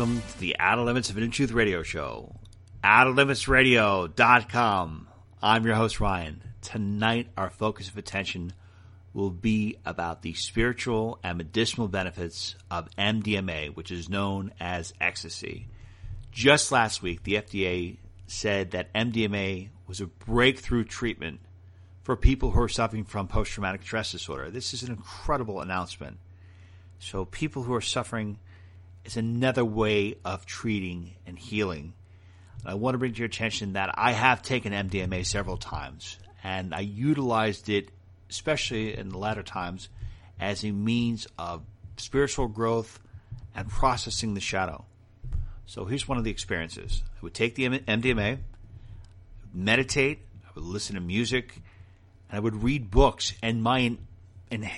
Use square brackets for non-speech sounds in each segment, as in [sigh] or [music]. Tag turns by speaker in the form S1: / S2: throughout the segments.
S1: welcome to the Outer Limits of Truth Radio Show. OuterLimitsRadio.com. I'm your host, Ryan. Tonight, our focus of attention will be about the spiritual and medicinal benefits of MDMA, which is known as ecstasy. Just last week, the FDA said that MDMA was a breakthrough treatment for people who are suffering from post traumatic stress disorder. This is an incredible announcement. So, people who are suffering is another way of treating and healing. I want to bring to your attention that I have taken MDMA several times, and I utilized it, especially in the latter times, as a means of spiritual growth and processing the shadow. So here's one of the experiences. I would take the MDMA, meditate, I would listen to music, and I would read books, and my and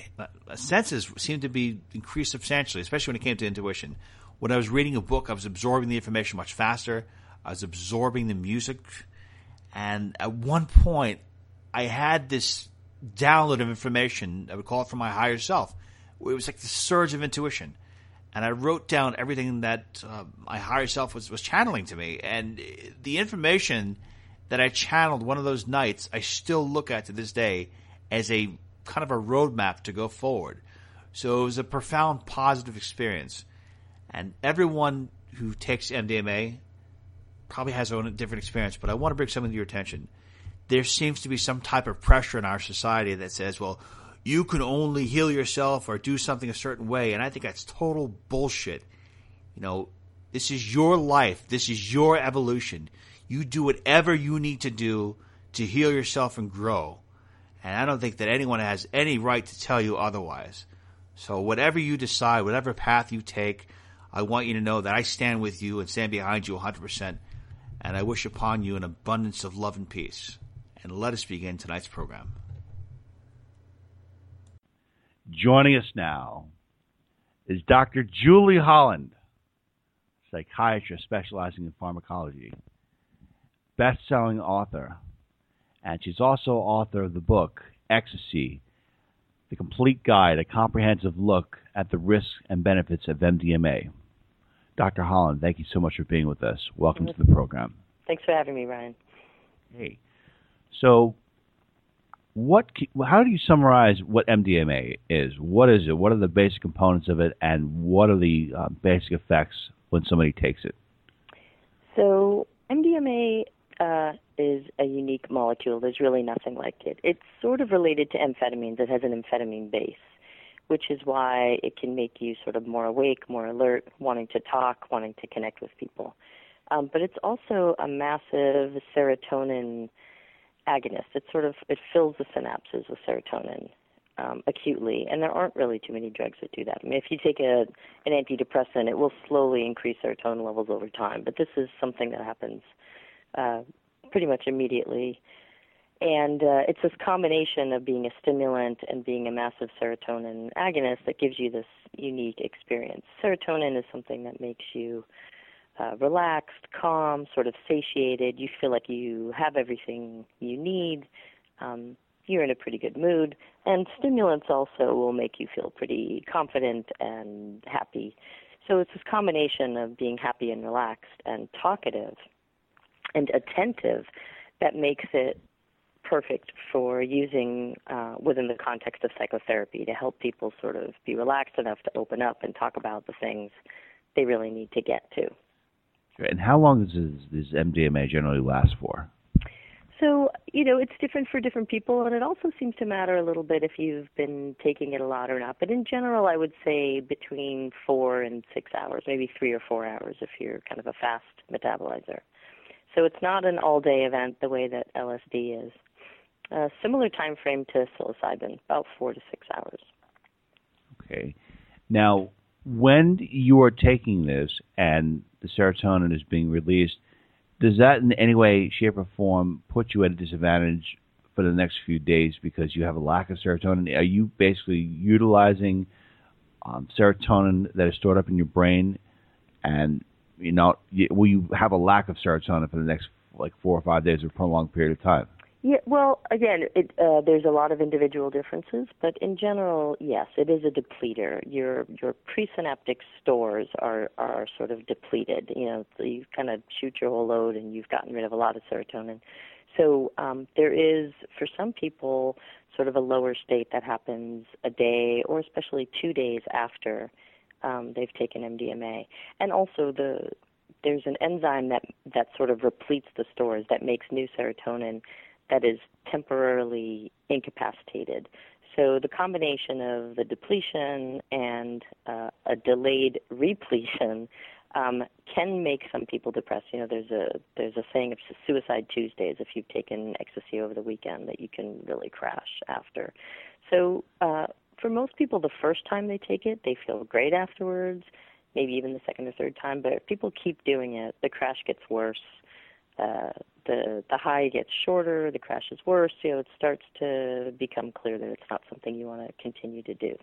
S1: senses seemed to be increased substantially, especially when it came to intuition. When I was reading a book, I was absorbing the information much faster. I was absorbing the music, and at one point, I had this download of information. I would call it from my higher self. It was like the surge of intuition, and I wrote down everything that uh, my higher self was was channeling to me, and the information that I channeled one of those nights, I still look at to this day as a kind of a roadmap to go forward. So it was a profound positive experience. And everyone who takes MDMA probably has their own different experience, but I want to bring something to your attention. There seems to be some type of pressure in our society that says, well, you can only heal yourself or do something a certain way. And I think that's total bullshit. You know, this is your life. This is your evolution. You do whatever you need to do to heal yourself and grow. And I don't think that anyone has any right to tell you otherwise. So whatever you decide, whatever path you take, I want you to know that I stand with you and stand behind you 100%. And I wish upon you an abundance of love and peace. And let us begin tonight's program.
S2: Joining us now is Dr. Julie Holland, psychiatrist specializing in pharmacology, best selling author, and she's also author of the book Ecstasy, the complete guide, a comprehensive look at the risks and benefits of MDMA. Dr. Holland, thank you so much for being with us. Welcome to the program.
S3: Thanks for having me, Ryan.
S2: Hey, so what? How do you summarize what MDMA is? What is it? What are the basic components of it, and what are the uh, basic effects when somebody takes it?
S3: So MDMA uh, is a unique molecule. There's really nothing like it. It's sort of related to amphetamines. It has an amphetamine base, which is why it can make you sort of more awake, more alert, wanting to talk, wanting to connect with people. Um, but it's also a massive serotonin agonist. It sort of it fills the synapses with serotonin um, acutely, and there aren't really too many drugs that do that. I mean, if you take a an antidepressant, it will slowly increase serotonin levels over time, but this is something that happens uh, pretty much immediately. And uh, it's this combination of being a stimulant and being a massive serotonin agonist that gives you this unique experience. Serotonin is something that makes you uh, relaxed, calm, sort of satiated. You feel like you have everything you need. Um, you're in a pretty good mood. And stimulants also will make you feel pretty confident and happy. So it's this combination of being happy and relaxed and talkative and attentive that makes it perfect for using uh, within the context of psychotherapy to help people sort of be relaxed enough to open up and talk about the things they really need to get to.
S2: And how long does, does MDMA generally last for?
S3: So, you know, it's different for different people, and it also seems to matter a little bit if you've been taking it a lot or not. But in general, I would say between four and six hours, maybe three or four hours if you're kind of a fast metabolizer. So it's not an all-day event the way that LSD is. A similar time frame to psilocybin, about four to six hours.
S2: Okay. Now, when you are taking this and the serotonin is being released, does that in any way, shape, or form put you at a disadvantage for the next few days because you have a lack of serotonin? Are you basically utilizing um, serotonin that is stored up in your brain and you know, will you have a lack of serotonin for the next like four or five days or prolonged period of time?
S3: Yeah, well, again, it, uh, there's a lot of individual differences, but in general, yes, it is a depleter. Your your presynaptic stores are are sort of depleted. You know, so you kind of shoot your whole load, and you've gotten rid of a lot of serotonin. So um, there is, for some people, sort of a lower state that happens a day or especially two days after um, they've taken MDMA, and also the there's an enzyme that that sort of repletes the stores that makes new serotonin that is temporarily incapacitated. So the combination of the depletion and uh, a delayed repletion um, can make some people depressed. You know, there's a there's a saying of suicide Tuesdays if you've taken ecstasy over the weekend that you can really crash after. So uh, for most people, the first time they take it, they feel great afterwards. Maybe even the second or third time, but if people keep doing it, the crash gets worse uh, the the high gets shorter, the crash is worse. You know, it starts to become clear that it's not something you want to continue to do.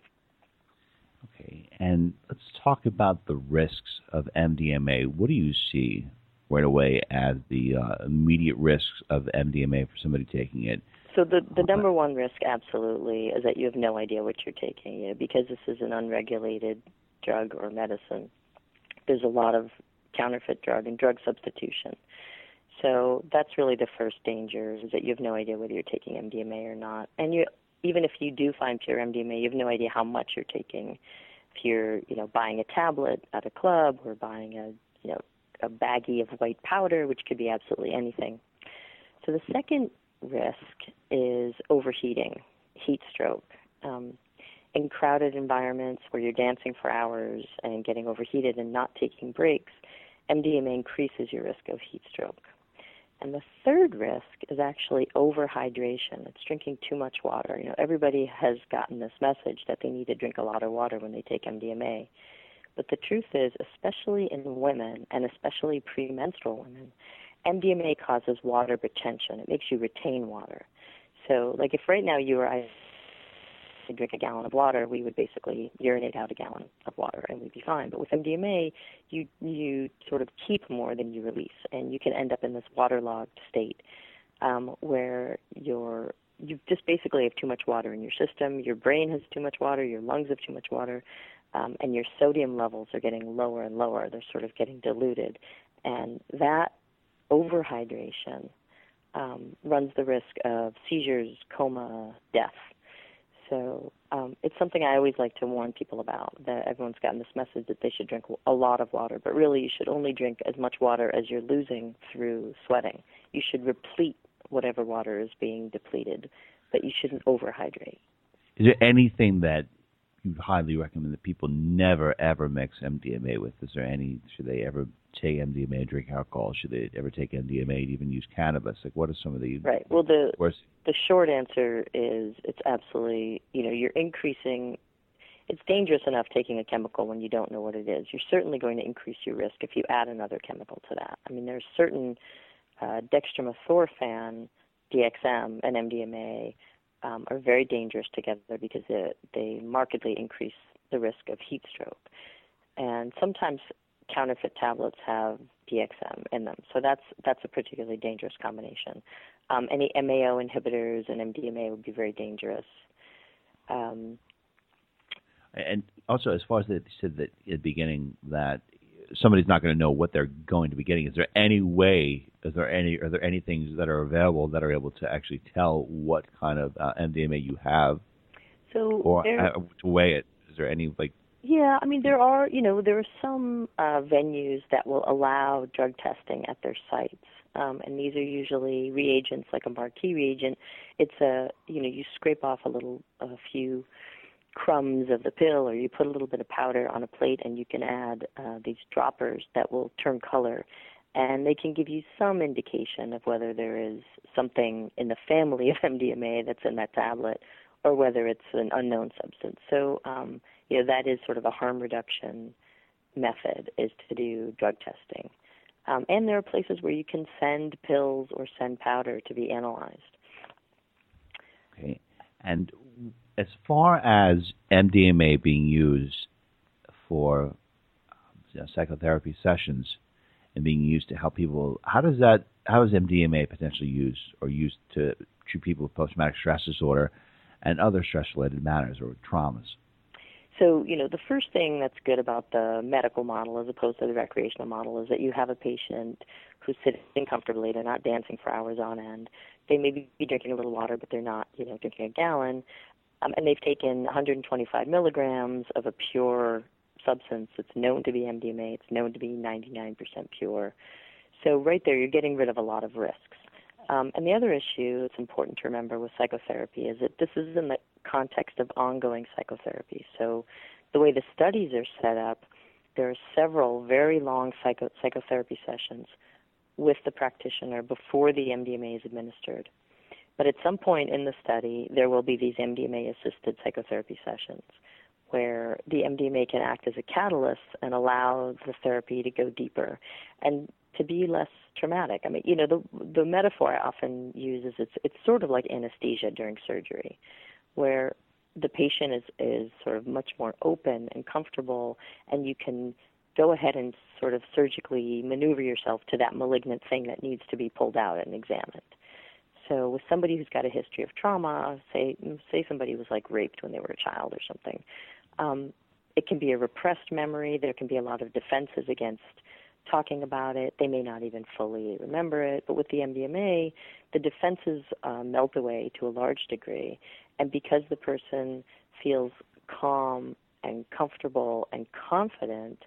S1: Okay, and let's talk about the risks of MDMA. What do you see right away as the uh, immediate risks of MDMA for somebody taking it?
S3: So the the number one risk, absolutely, is that you have no idea what you're taking. You know, because this is an unregulated drug or medicine. There's a lot of counterfeit drug and drug substitution. So that's really the first danger is that you have no idea whether you're taking MDMA or not. And you even if you do find pure MDMA, you have no idea how much you're taking. If you're, you know, buying a tablet at a club or buying a, you know, a baggie of white powder, which could be absolutely anything. So the second risk is overheating, heat stroke. Um, in crowded environments where you're dancing for hours and getting overheated and not taking breaks, MDMA increases your risk of heat stroke. And the third risk is actually overhydration. It's drinking too much water. You know, everybody has gotten this message that they need to drink a lot of water when they take MDMA. But the truth is, especially in women and especially premenstrual women, MDMA causes water retention. It makes you retain water. So, like if right now you I to drink a gallon of water, we would basically urinate out a gallon of water and we'd be fine. But with MDMA, you you sort of keep more than you release, and you can end up in this waterlogged state um, where you're you just basically have too much water in your system. Your brain has too much water. Your lungs have too much water, um, and your sodium levels are getting lower and lower. They're sort of getting diluted, and that overhydration um, runs the risk of seizures, coma, death. So um, it's something I always like to warn people about. That everyone's gotten this message that they should drink a lot of water, but really you should only drink as much water as you're losing through sweating. You should replete whatever water is being depleted, but you shouldn't overhydrate.
S1: Is there anything that you'd highly recommend that people never ever mix MDMA with? Is there any? Should they ever take MDMA and drink alcohol? Should they ever take MDMA and even use cannabis? Like, what are some of the
S3: right? Well, the
S1: worst?
S3: the short answer is it's absolutely you know you're increasing. It's dangerous enough taking a chemical when you don't know what it is. You're certainly going to increase your risk if you add another chemical to that. I mean, there's certain uh, dextromethorphan, DXM, and MDMA um, are very dangerous together because they, they markedly increase the risk of heat stroke. And sometimes counterfeit tablets have DXM in them. So that's that's a particularly dangerous combination. Um, any MAO inhibitors and MDMA would be very dangerous. Um,
S1: and also, as far as they said that at the beginning that somebody's not going to know what they're going to be getting, is there any way? Is there any? Are there any things that are available that are able to actually tell what kind of uh, MDMA you have,
S3: so
S1: or
S3: there,
S1: uh, to weigh it? Is there any like
S3: yeah, I mean there are, you know, there are some uh, venues that will allow drug testing at their sites, um, and these are usually reagents like a Marquis reagent. It's a, you know, you scrape off a little, a few crumbs of the pill, or you put a little bit of powder on a plate, and you can add uh, these droppers that will turn color, and they can give you some indication of whether there is something in the family of [laughs] MDMA that's in that tablet, or whether it's an unknown substance. So. Um, you know that is sort of a harm reduction method is to do drug testing. Um, and there are places where you can send pills or send powder to be analyzed.
S1: Okay. And as far as MDMA being used for you know, psychotherapy sessions, and being used to help people. How does that? How is MDMA potentially used or used to treat people with post-traumatic stress disorder and other stress-related matters or traumas?
S3: So, you know, the first thing that's good about the medical model as opposed to the recreational model is that you have a patient who's sitting comfortably, they're not dancing for hours on end. They may be drinking a little water, but they're not, you know, drinking a gallon. Um, and they've taken 125 milligrams of a pure substance that's known to be MDMA. It's known to be 99% pure. So right there, you're getting rid of a lot of risks. Um, and the other issue that's important to remember with psychotherapy is that this is the context of ongoing psychotherapy. So the way the studies are set up, there are several very long psycho- psychotherapy sessions with the practitioner before the MDMA is administered. But at some point in the study, there will be these MDMA assisted psychotherapy sessions where the MDMA can act as a catalyst and allow the therapy to go deeper and to be less traumatic. I mean, you know, the the metaphor I often use is it's it's sort of like anesthesia during surgery, where the patient is is sort of much more open and comfortable, and you can go ahead and sort of surgically maneuver yourself to that malignant thing that needs to be pulled out and examined. So with somebody who's got a history of trauma, say say somebody was like raped when they were a child or something, um, it can be a repressed memory. There can be a lot of defenses against talking about it. They may not even fully remember it. But with the MDMA, the defenses uh, melt away to a large degree. And because the person feels calm and comfortable and confident,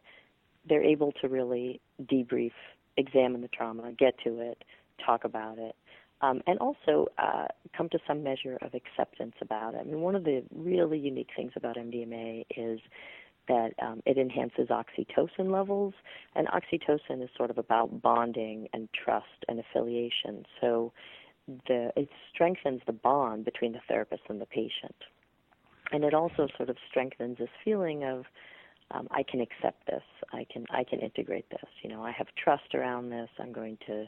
S3: they're able to really debrief, examine the trauma, get to it, talk about it. Um, and also uh, come to some measure of acceptance about it. I mean, one of the really unique things about MDMA is that um, it enhances oxytocin levels, and oxytocin is sort of about bonding and trust and affiliation. So the, it strengthens the bond between the therapist and the patient. And it also sort of strengthens this feeling of um, I can accept this, I can I can integrate this. You know, I have trust around this. I'm going to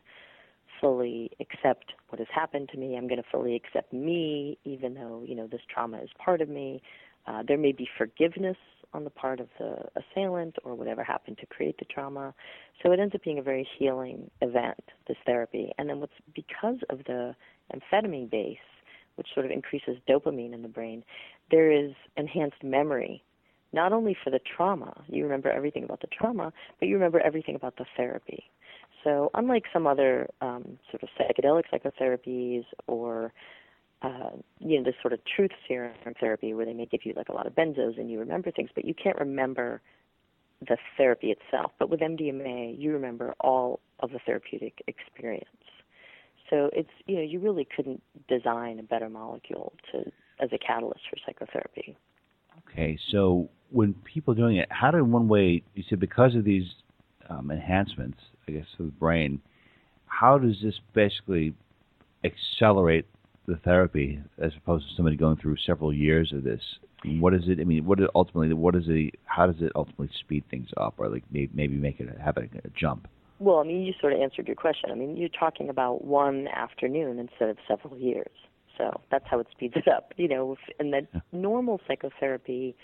S3: fully accept what has happened to me. I'm going to fully accept me, even though you know this trauma is part of me. Uh, there may be forgiveness on the part of the assailant or whatever happened to create the trauma. So it ends up being a very healing event, this therapy. And then what's because of the amphetamine base, which sort of increases dopamine in the brain, there is enhanced memory, not only for the trauma, you remember everything about the trauma, but you remember everything about the therapy. So unlike some other um, sort of psychedelic psychotherapies or uh, you know, this sort of truth serum therapy where they may give you like a lot of benzos and you remember things, but you can't remember the therapy itself. But with MDMA, you remember all of the therapeutic experience. So it's you know you really couldn't design a better molecule to as a catalyst for psychotherapy.
S1: Okay, so when people are doing it, how do one way you said because of these um, enhancements, I guess, to the brain, how does this basically accelerate the therapy as opposed to somebody going through several years of this? what is it? I mean, what is ultimately? What is it? How does it ultimately speed things up, or like maybe maybe make it have a, a jump?
S3: Well, I mean, you sort of answered your question. I mean, you're talking about one afternoon instead of several years. So that's how it speeds it up. You know, And the normal psychotherapy,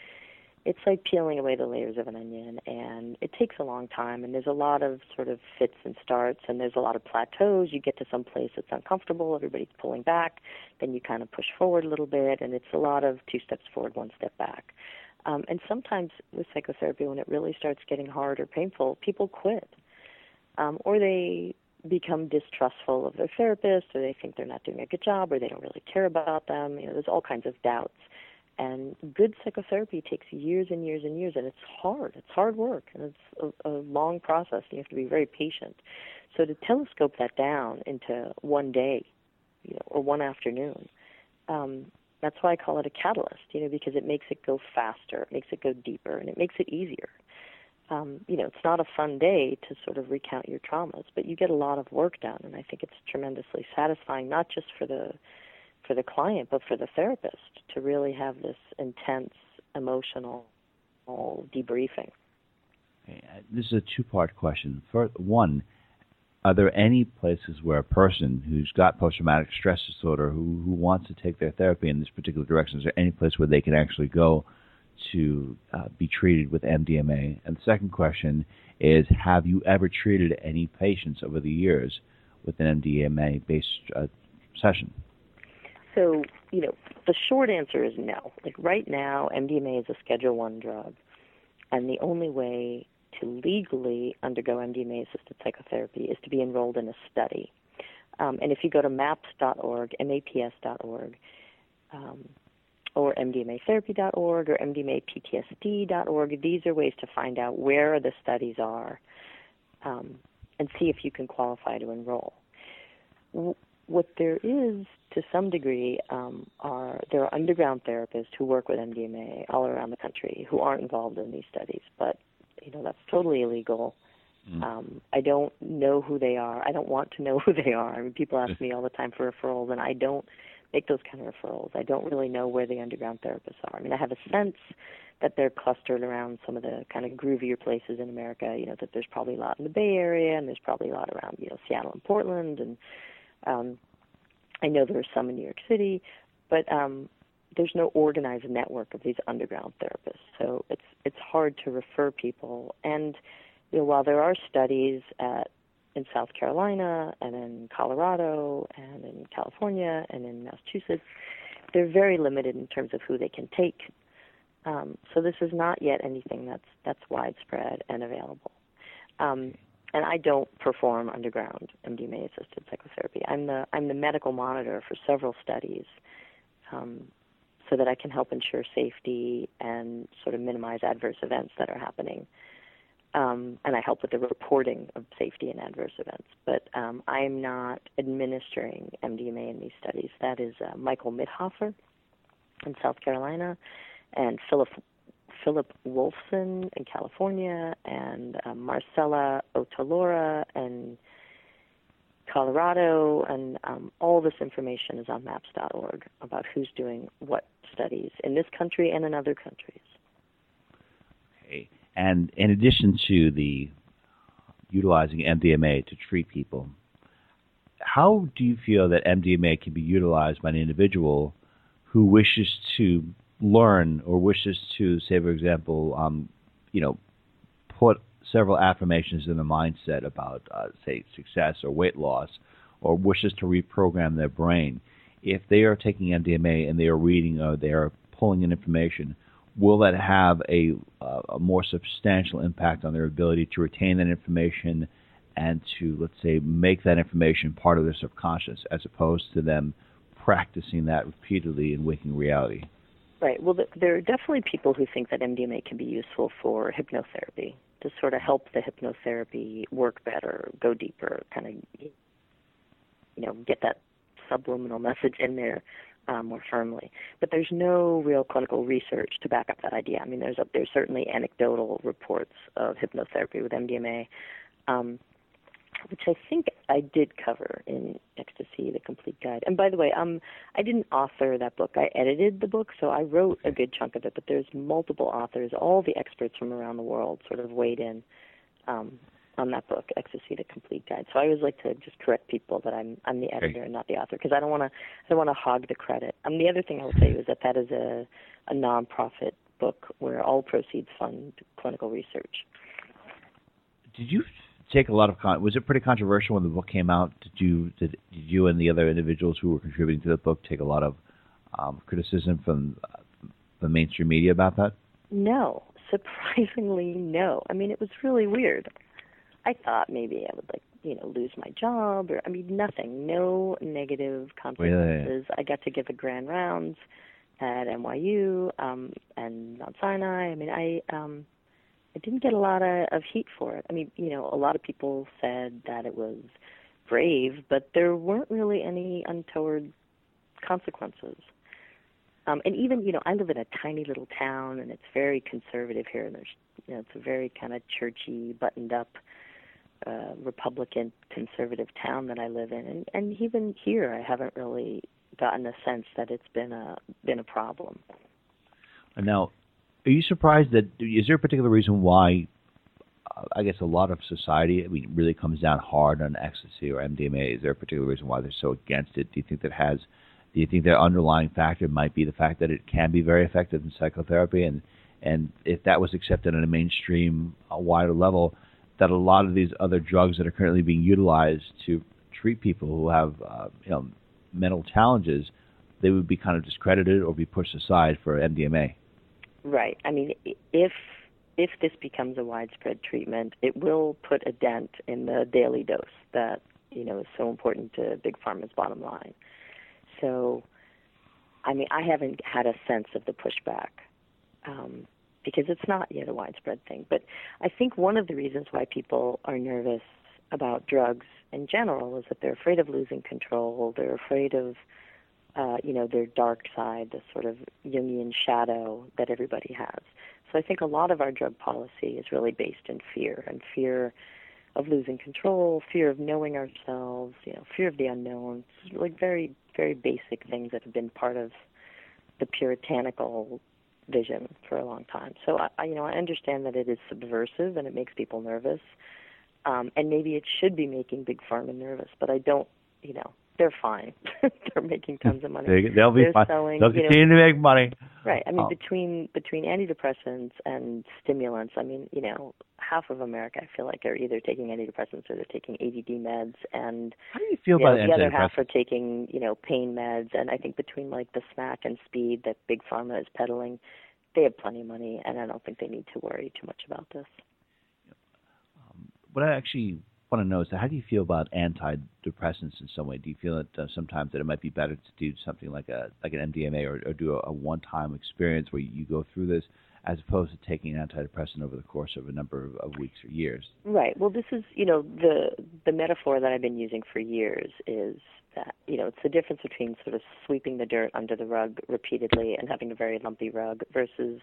S3: it's like peeling away the layers of an onion and it takes a long time and there's a lot of sort of fits and starts and there's a lot of plateaus. You get to some place that's uncomfortable everybody's pulling back then you kind of push forward a little bit and it's a lot of two steps forward one step back. Um, and sometimes with psychotherapy when it really starts getting hard or painful people quit. Um, or they become distrustful of their therapist or they think they're not doing a good job or they don't really care about them. You know there's all kinds of doubts and good psychotherapy takes years and years and years, and it's hard. It's hard work, and it's a, a long process. You have to be very patient. So to telescope that down into one day, you know, or one afternoon, um, that's why I call it a catalyst. You know, because it makes it go faster, it makes it go deeper, and it makes it easier. Um, you know, it's not a fun day to sort of recount your traumas, but you get a lot of work done, and I think it's tremendously satisfying, not just for the for the client, but for the therapist to really have this intense emotional debriefing.
S1: Uh, this is a two-part question. First, one, are there any places where a person who's got post-traumatic stress disorder who, who wants to take their therapy in this particular direction, is there any place where they can actually go to uh, be treated with MDMA? And the second question is, have you ever treated any patients over the years with an MDMA-based uh, session?
S3: So, you know, the short answer is no. Like right now, MDMA is a Schedule One drug, and the only way to legally undergo MDMA-assisted psychotherapy is to be enrolled in a study. Um, and if you go to maps.org, maps.org, um, or mdmatherapy.org or mdmaptsd.org, these are ways to find out where the studies are um, and see if you can qualify to enroll. What there is, to some degree, um, are there are underground therapists who work with MDMA all around the country who aren't involved in these studies, but you know that's totally illegal. Mm. Um, I don't know who they are. I don't want to know [laughs] who they are. I mean, people ask me all the time for referrals, and I don't make those kind of referrals. I don't really know where the underground therapists are. I mean, I have a sense that they're clustered around some of the kind of groovier places in America. You know, that there's probably a lot in the Bay Area, and there's probably a lot around you know Seattle and Portland, and um, I know there are some in New York City, but um, there's no organized network of these underground therapists. So it's it's hard to refer people. And you know, while there are studies at in South Carolina and in Colorado and in California and in Massachusetts, they're very limited in terms of who they can take. Um, so this is not yet anything that's that's widespread and available. Um, and I don't perform underground MDMA assisted psychotherapy. I'm the I'm the medical monitor for several studies, um, so that I can help ensure safety and sort of minimize adverse events that are happening. Um, and I help with the reporting of safety and adverse events. But um, I am not administering MDMA in these studies. That is uh, Michael Mithoefer in South Carolina, and Philip Philip Wolfson in California, and uh, Marcela Ot'alora in Colorado, and um, all this information is on maps.org about who's doing what studies in this country and in other countries.
S1: Okay. And in addition to the utilizing MDMA to treat people, how do you feel that MDMA can be utilized by an individual who wishes to learn or wishes to, say, for example, um, you know, put several affirmations in the mindset about, uh, say, success or weight loss, or wishes to reprogram their brain, if they are taking MDMA and they are reading or they are pulling in information, will that have a, uh, a more substantial impact on their ability to retain that information and to, let's say, make that information part of their subconscious as opposed to them practicing that repeatedly in waking reality?
S3: Right. Well, there are definitely people who think that MDMA can be useful for hypnotherapy to sort of help the hypnotherapy work better, go deeper, kind of, you know, get that subliminal message in there um, more firmly. But there's no real clinical research to back up that idea. I mean, there's a, there's certainly anecdotal reports of hypnotherapy with MDMA. Um, which I think I did cover in Ecstasy: The Complete Guide. And by the way, um, I didn't author that book. I edited the book, so I wrote a good chunk of it. But there's multiple authors, all the experts from around the world, sort of weighed in um, on that book, Ecstasy: The Complete Guide. So I always like to just correct people that I'm I'm the editor okay. and not the author because I don't want to I don't want to hog the credit. Um, the other thing I will tell you is that that is a a nonprofit book where all proceeds fund clinical research.
S1: Did you take a lot of con- was it pretty controversial when the book came out? Did you did, did you and the other individuals who were contributing to the book take a lot of um, criticism from uh, the mainstream media about that?
S3: No, [laughs] surprisingly, no. I mean, it was really weird. I thought maybe I would like you know lose my job or I mean nothing, no negative consequences. Really? I got to give a grand rounds at NYU um, and Mount Sinai. I mean, I um, I didn't get a lot of, of heat for it. I mean, you know, a lot of people said that it was brave, but there weren't really any untoward consequences. Um, and even, you know, I live in a tiny little town, and it's very conservative here. And there's, you know, it's a very kind of churchy, buttoned-up, uh, Republican conservative town that I live in. And, and even here, I haven't really gotten a sense that it's been a been a problem.
S1: Now, are you surprised that is there a particular reason why? Uh, I guess a lot of society, I mean, really comes down hard on ecstasy or MDMA. Is there a particular reason why they're so against it? Do you think that has? Do you think their underlying factor might be the fact that it can be very effective in psychotherapy, and and if that was accepted on a mainstream, a wider level, that a lot of these other drugs that are currently being utilized to treat people who have uh, you know mental challenges, they would be kind of discredited or be pushed aside for MDMA.
S3: Right. I mean, if if this becomes a widespread treatment, it will put a dent in the daily dose that you know is so important to big pharma's bottom line. So, I mean, I haven't had a sense of the pushback um, because it's not yet a widespread thing. But I think one of the reasons why people are nervous about drugs in general is that they're afraid of losing control. They're afraid of, uh, you know, their dark side, the sort of Jungian shadow that everybody has. So I think a lot of our drug policy is really based in fear and fear of losing control, fear of knowing ourselves, you know, fear of the unknown. Like very, very basic things that have been part of the puritanical vision for a long time. So I, you know, I understand that it is subversive and it makes people nervous, um, and maybe it should be making big pharma nervous. But I don't, you know, they're fine. [laughs] they're making tons of money.
S1: they, will be
S3: they're
S1: fine.
S3: Selling,
S1: They'll continue
S3: know,
S1: to make money.
S3: Right. I mean,
S1: Oh.
S3: between between antidepressants and stimulants, I mean, you know, half of America, I feel like, are either taking antidepressants or they're taking ADD meds, and
S1: How do you feel
S3: you know,
S1: about
S3: the other half are taking, you know, pain meds. And I think between like the smack and speed that big pharma is peddling, they have plenty of money, and I don't think they need to worry too much about this.
S1: Um, what I actually want to know is how do you feel about antidepressants in some way? Do you feel that uh, sometimes that it might be better to do something like a like an MDMA or, or do a, a one-time experience where you go through this, as opposed to taking an antidepressant over the course of a number of, of weeks or years?
S3: Right. Well, this is, you know, the the metaphor that I've been using for years is that, you know, it's the difference between sort of sweeping the dirt under the rug repeatedly and having a very lumpy rug versus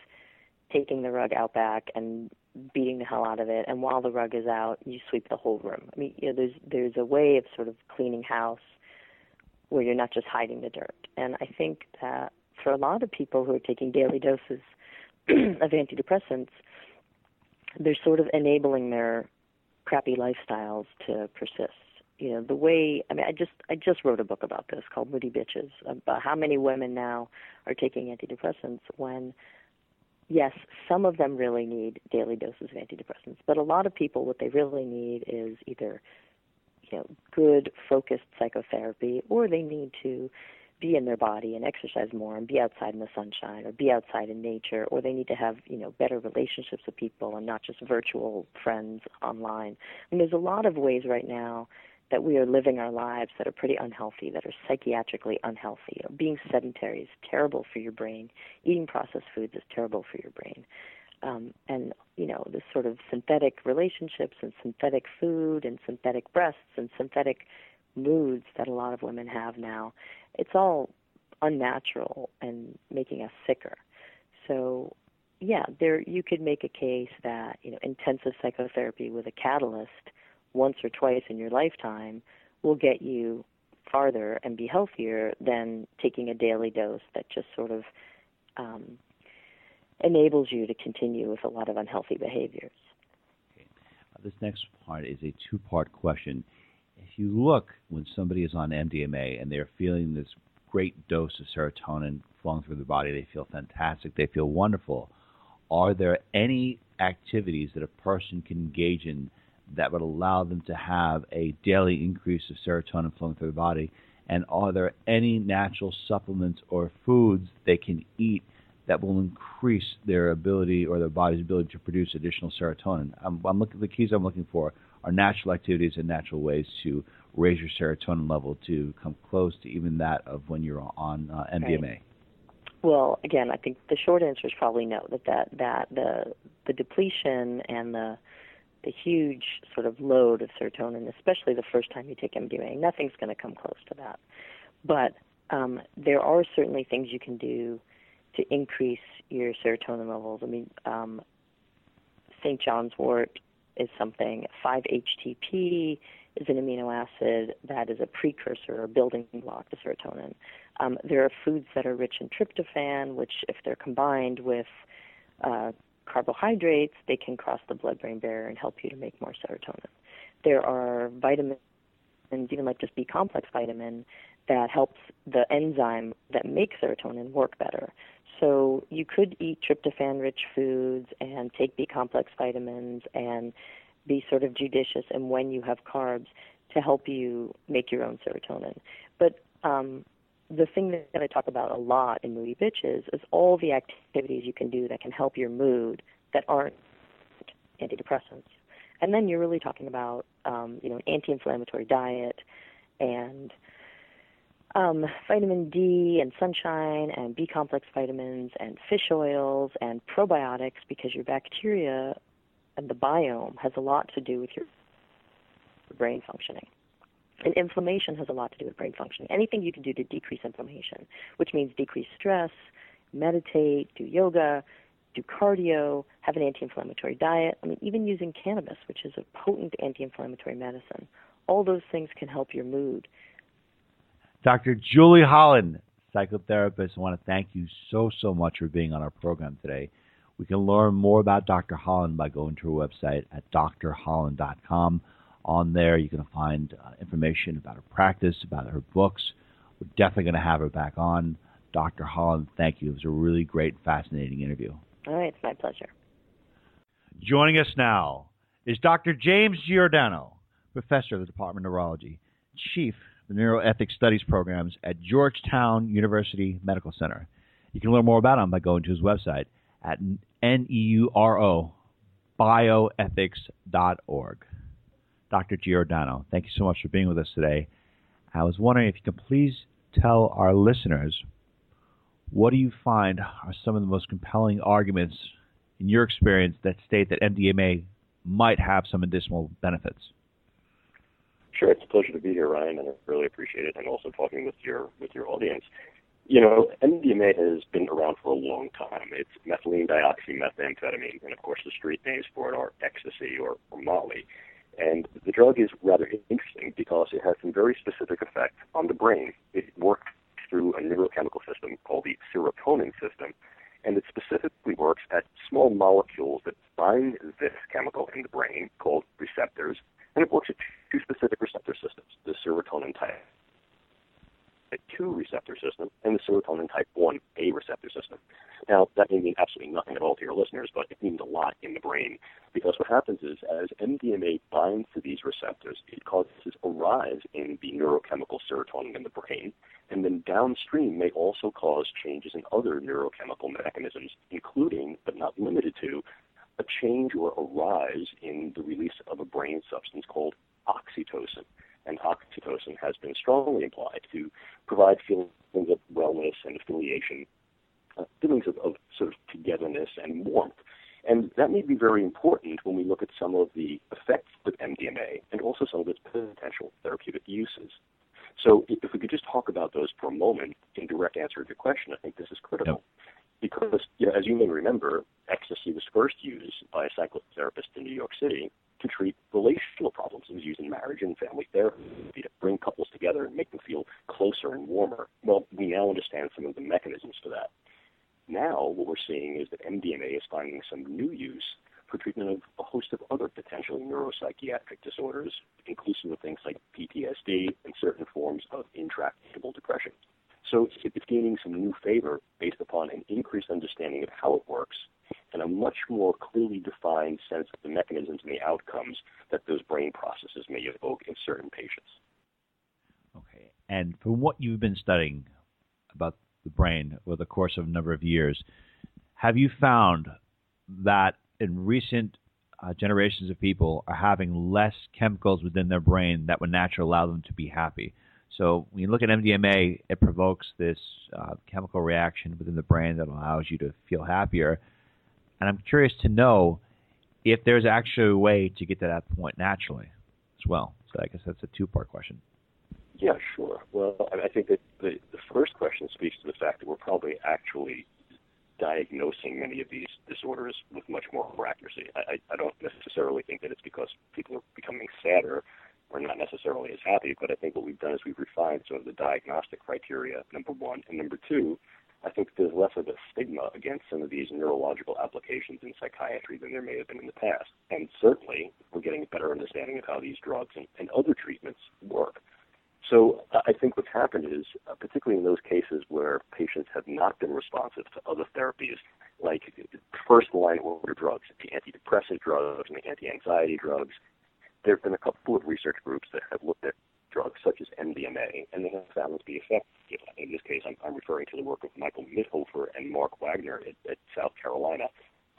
S3: taking the rug out back and beating the hell out of it and while the rug is out, you sweep the whole room. I mean, you know, there's there's a way of sort of cleaning house where you're not just hiding the dirt. And I think that for a lot of people who are taking daily doses [clears throat] of antidepressants, they're sort of enabling their crappy lifestyles to persist. You know, the way I mean I just I just wrote a book about this called Moody Bitches about how many women now are taking antidepressants when yes, some of them really need daily doses of antidepressants, but a lot of people what they really need is either you know, good focused psychotherapy or they need to be in their body and exercise more and be outside in the sunshine or be outside in nature or they need to have you know better relationships with people and not just virtual friends online. I mean there's a lot of ways right now that we are living our lives that are pretty unhealthy that are psychiatrically unhealthy. Being sedentary is terrible for your brain. Eating processed foods is terrible for your brain. Um, and you know this sort of synthetic relationships and synthetic food and synthetic breasts and synthetic moods that a lot of women have now it's all unnatural and making us sicker. So yeah there you could make a case that you know intensive psychotherapy with a catalyst once or twice in your lifetime will get you farther and be healthier than taking a daily dose that just sort of um, enables you to continue with a lot of unhealthy behaviors.
S1: Uh, This next part is a two-part question. If you look when somebody is on MDMA and they're feeling this great dose of serotonin flowing through their body, they feel fantastic, they feel wonderful. Are there any activities that a person can engage in that would allow them to have a daily increase of serotonin flowing through their body? And are there any natural supplements or foods they can eat that will increase their ability or their body's ability to produce additional serotonin. I'm, I'm looking the keys I'm looking for are natural activities and natural ways to raise your serotonin level to come close to even that of when you're on uh, MDMA.
S3: Well, again, I think the short answer is probably no. That that that the the depletion and the the huge sort of load of serotonin, especially the first time you take MDMA, nothing's going to come close to that. But um, there are certainly things you can do to increase your serotonin levels. I mean, um, St. John's wort is something. 5-HTP is an amino acid that is a precursor or building block to serotonin. Um, there are foods that are rich in tryptophan, which, if they're combined with uh, carbohydrates, they can cross the blood-brain barrier and help you to make more serotonin. There are vitamins, even like just B-complex vitamin, that helps the enzyme that makes serotonin work better. So you could eat tryptophan rich foods and take B complex vitamins and be sort of judicious in when you have carbs to help you make your own serotonin. But um, the thing that, I talk about a lot in Moody Bitches is all the activities you can do that can help your mood that aren't antidepressants. And then you're really talking about, um, you know, an anti-inflammatory diet and um, vitamin D and sunshine and B complex vitamins and fish oils and probiotics because your bacteria and the biome has a lot to do with your brain functioning. And inflammation has a lot to do with brain functioning. Anything you can do to decrease inflammation, which means decrease stress, meditate, do yoga, do cardio, have an anti inflammatory diet. I mean, even using cannabis, which is a potent anti inflammatory medicine. All those things can help your mood.
S1: Dr. Julie Holland, psychotherapist, I want to thank you so, so much for being on our program today. We can learn more about Dr. Holland by going to her website at drholland.com. On there, you can find uh, information about her practice, about her books. We're definitely going to have her back on. Dr. Holland, thank you. It was a really great, fascinating interview.
S3: All right, it's my pleasure.
S1: Joining us now is Dr. James Giordano, professor of the Department of Neurology, chief of the Neuroethics Studies programs at Georgetown University Medical Center. You can learn more about him by going to his website at neuro bioethics.org. Dr. Giordano, thank you so much for being with us today. I was wondering if you could please tell our listeners what do you find are some of the most compelling arguments in your experience that state that MDMA might have some medicinal benefits?
S4: Sure, it's a pleasure to be here, Ryan, and I really appreciate it, and also talking with your with your audience. You know, MDMA has been around for a long time. It's methylene dioxymethamphetamine, and of course the street names for it are ecstasy or, or Molly. And the drug is rather interesting because it has some very specific effects on the brain. It works through a neurochemical system called the serotonin system, and it specifically works at small molecules that bind this chemical in the brain called receptors, and it works at two specific receptor systems, the serotonin type type 2 receptor system and the serotonin type 1A receptor system. Now, that may mean absolutely nothing at all to your listeners, but it means a lot in the brain because what happens is as MDMA binds to these receptors, it causes a rise in the neurochemical serotonin in the brain, and then downstream may also cause changes in other neurochemical mechanisms, including, but not limited to, a change or a rise in the release of a brain substance called oxytocin and oxytocin has been strongly implied to provide feelings of wellness and affiliation, uh, feelings of, of sort of togetherness and warmth. And that may be very important when we look at some of the effects of MDMA and also some of its potential therapeutic uses. So if we could just talk about those for a moment in direct answer to your question, I think this is critical. Yep. Because, you know, as you may remember, ecstasy was first used by a psychotherapist in New York City to treat relational problems. It was used in marriage and family therapy to bring couples together and make them feel closer and warmer. Well, we now understand some of the mechanisms for that. Now, what we're seeing is that MDMA is finding some new use for treatment of a host of other potentially neuropsychiatric disorders, inclusive of things like PTSD and certain forms of intractable depression. So it's gaining some new favor based upon an increased understanding of how it works and a much more clearly defined sense of the mechanisms and the outcomes that those brain processes may evoke in certain patients.
S1: Okay. And from what you've been studying about the brain over the course of a number of years, have you found that in recent uh, generations of people are having less chemicals within their brain that would naturally allow them to be happy? So when you look at MDMA, it provokes this uh, chemical reaction within the brain that allows you to feel happier. And I'm curious to know if there's actually a way to get to that point naturally as well. So I guess that's a two-part question.
S4: Yeah, sure. Well, I think that the, the first question speaks to the fact that we're probably actually diagnosing many of these disorders with much more accuracy. I, I don't necessarily think that it's because people are becoming sadder or not necessarily as happy, but I think what we've done is we've refined some of the diagnostic criteria, number one. And number two, I think there's less of a stigma against some of these neurological applications in psychiatry than there may have been in the past. And certainly, we're getting a better understanding of how these drugs and, and other treatments work. So I think what's happened is, uh, particularly in those cases where patients have not been responsive to other therapies, like first line order drugs, the antidepressant drugs and the anti-anxiety drugs, there have been a couple of research groups that have looked at drugs such as MDMA, and they have found to be effective. In this case, I'm, I'm referring to the work of Michael Mithoefer and Mark Wagner at, at South Carolina.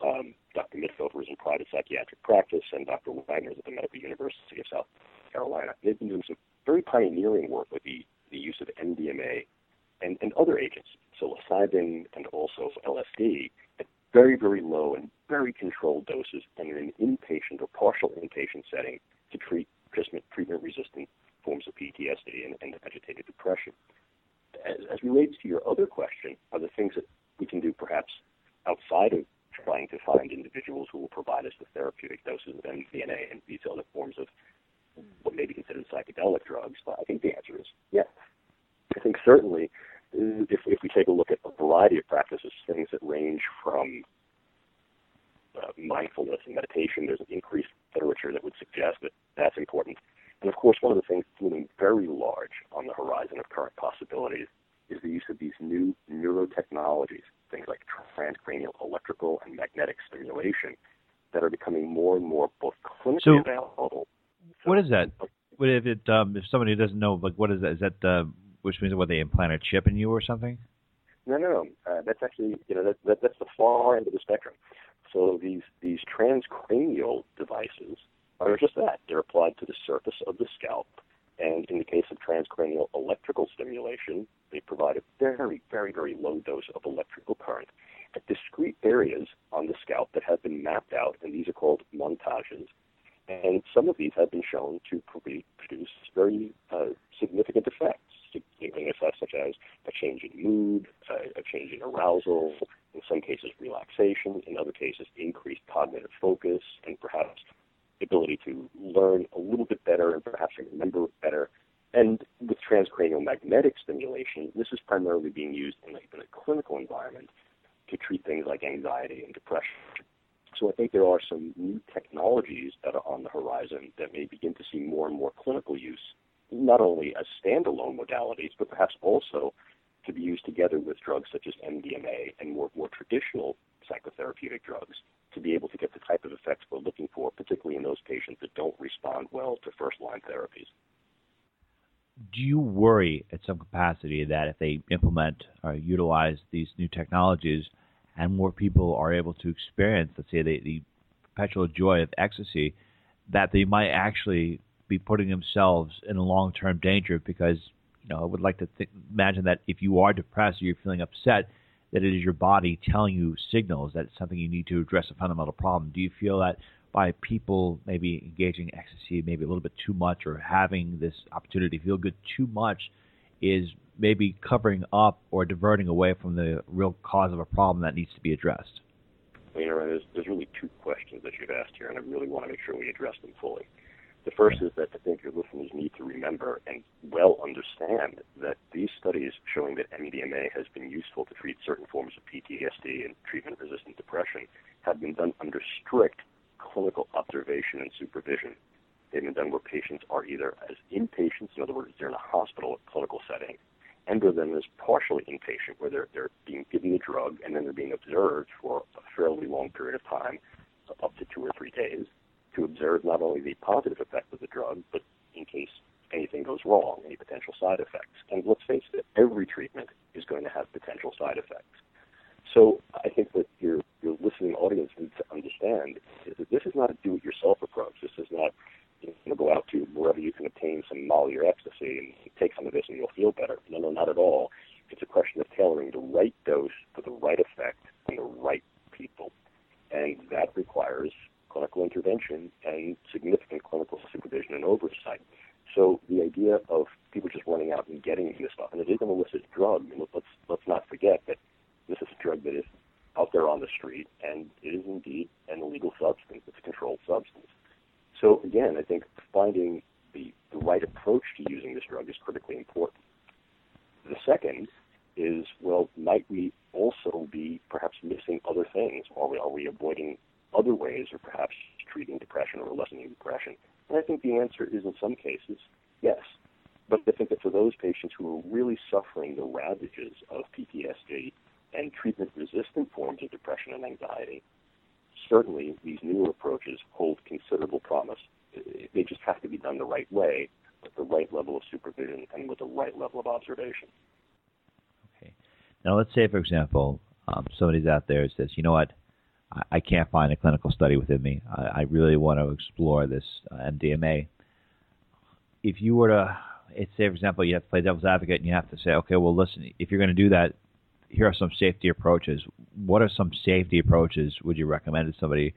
S4: Um, Dr. Mithoefer is in private psychiatric practice, and Dr. Wagner is at the Medical University of South Carolina. They've been doing some very pioneering work with the, the use of MDMA and, and other agents, psilocybin and also LSD, very, very low and very controlled doses and in an inpatient or partial inpatient setting to treat treatment resistant forms of PTSD and, and agitated depression. As, as relates to your other question, are the things that we can do perhaps outside of trying to find individuals who will provide us with therapeutic doses of MDMA and these other forms of what may be considered psychedelic drugs? I think the answer is yes. I think certainly if, if we take a look at a variety of practices, things that range from uh, mindfulness and meditation, there's an increased literature that would suggest that that's important. And of course, one of the things looming very large on the horizon of current possibilities is the use of these new neurotechnologies, things like transcranial electrical and magnetic stimulation, that are becoming more and more both clinically so, available.
S1: So, what is that? What if it um, if somebody doesn't know, like, what is that? Is that uh, which means what they implant a chip in you or something?
S4: No, no, no. Uh, that's actually you know that, that that's the far end of the spectrum. So these these transcranial devices are just that. They're applied to the surface of the scalp, and in the case of transcranial electrical stimulation, they provide a very, very, very low dose of electrical current at discrete areas on the scalp that have been mapped out, and these are called montages. And some of these have been shown to produce very uh, significant effects, significant effects such as a change in mood, uh, a change in arousal, in some cases relaxation, in other cases increased cognitive focus, and perhaps the ability to learn a little bit better and perhaps remember better. And with transcranial magnetic stimulation, this is primarily being used in a, in a clinical environment to treat things like anxiety and depression. So I think there are some new technologies that are on the horizon that may begin to see more and more clinical use, not only as standalone modalities, but perhaps also to be used together with drugs such as MDMA and more, more traditional psychotherapeutic drugs to be able to get the type of effects we're looking for, particularly in those patients that don't respond well to first line therapies.
S1: Do you worry at some capacity that if they implement or utilize these new technologies and more people are able to experience, let's say, the, the perpetual joy of ecstasy, that they might actually be putting themselves in a long term danger because you know, I would like to th- imagine that if you are depressed or you're feeling upset, that it is your body telling you signals that it's something you need to address a fundamental problem. Do you feel that by people maybe engaging ecstasy maybe a little bit too much or having this opportunity to feel good too much is maybe covering up or diverting away from the real cause of a problem that needs to be addressed?
S4: You know, there's, there's really two questions that you've asked here, and I really want to make sure we address them fully. The first is that I think your listeners need to remember and well understand that these studies showing that MDMA has been useful to treat certain forms of PTSD and treatment resistant depression have been done under strict clinical observation and supervision. They've been done where patients are either as inpatients, in other words, they're in a hospital clinical setting, and or then as partially inpatient, where they're, they're being given the drug and then they're being observed for a fairly long period of time, up to two or three days, to observe not only the positive effect of the drug, but in case anything goes wrong, any potential side effects. And let's face it, every treatment is going to have potential side effects. So I think that your your listening audience needs to understand is that this is not a do-it-yourself approach. This is not you know, go out to wherever you can obtain some Molly or ecstasy and take some of this and you'll feel better. No, no, not at all. It's a question of tailoring the right dose for the right effect on the right people, and that requires clinical intervention and significant clinical supervision and oversight. So the idea of people just running out and getting this stuff, and it is an illicit drug. let's let's not forget that this is a drug that is out there on the street, and it is indeed an illegal substance. It's a controlled substance. So again, I think finding the, the right approach to using this drug is critically important. The second is, well, might we also be perhaps missing other things? Are we, are we avoiding other ways or perhaps treating depression or lessening depression? And I think the answer is in some cases, yes. But I think that for those patients who are really suffering the ravages of PTSD and treatment resistant forms of depression and anxiety, certainly these newer approaches hold considerable promise. They just have to be done the right way, with the right level of supervision and with the right level of observation.
S1: Okay. Now, let's say, for example, um, somebody's out there and says, you know what, I, can't find a clinical study within me. I, I really want to explore this uh, MDMA. If you were to, it's say, for example, you have to play devil's advocate and you have to say, okay, well, listen, if you're going to do that, here are some safety approaches. What are some safety approaches would you recommend to somebody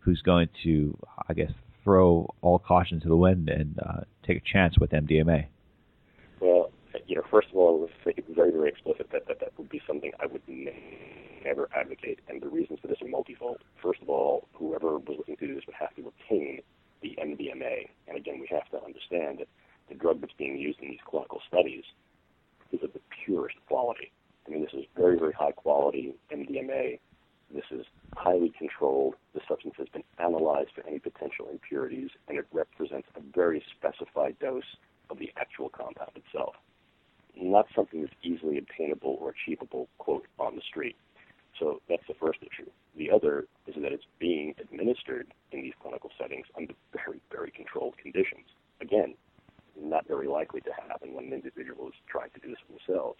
S1: who's going to, I guess, throw all caution to the wind and uh, take a chance with MDMA?
S4: You know, first of all, let's make it very, very explicit that that, that would be something I would never advocate, and the reasons for this are multifold. First of all, whoever was looking to do this would have to obtain the MDMA, and again, we have to understand that the drug that's being used in these clinical studies is of the purest quality. I mean, this is very, very high quality MDMA. This is highly controlled. The substance has been analyzed for any potential impurities, and it represents a very specified dose of the actual compound itself. Not something that's easily obtainable or achievable, quote, on the street. So that's the first issue. The other is that it's being administered in these clinical settings under very, very controlled conditions. Again, not very likely to happen when an individual is trying to do this themselves.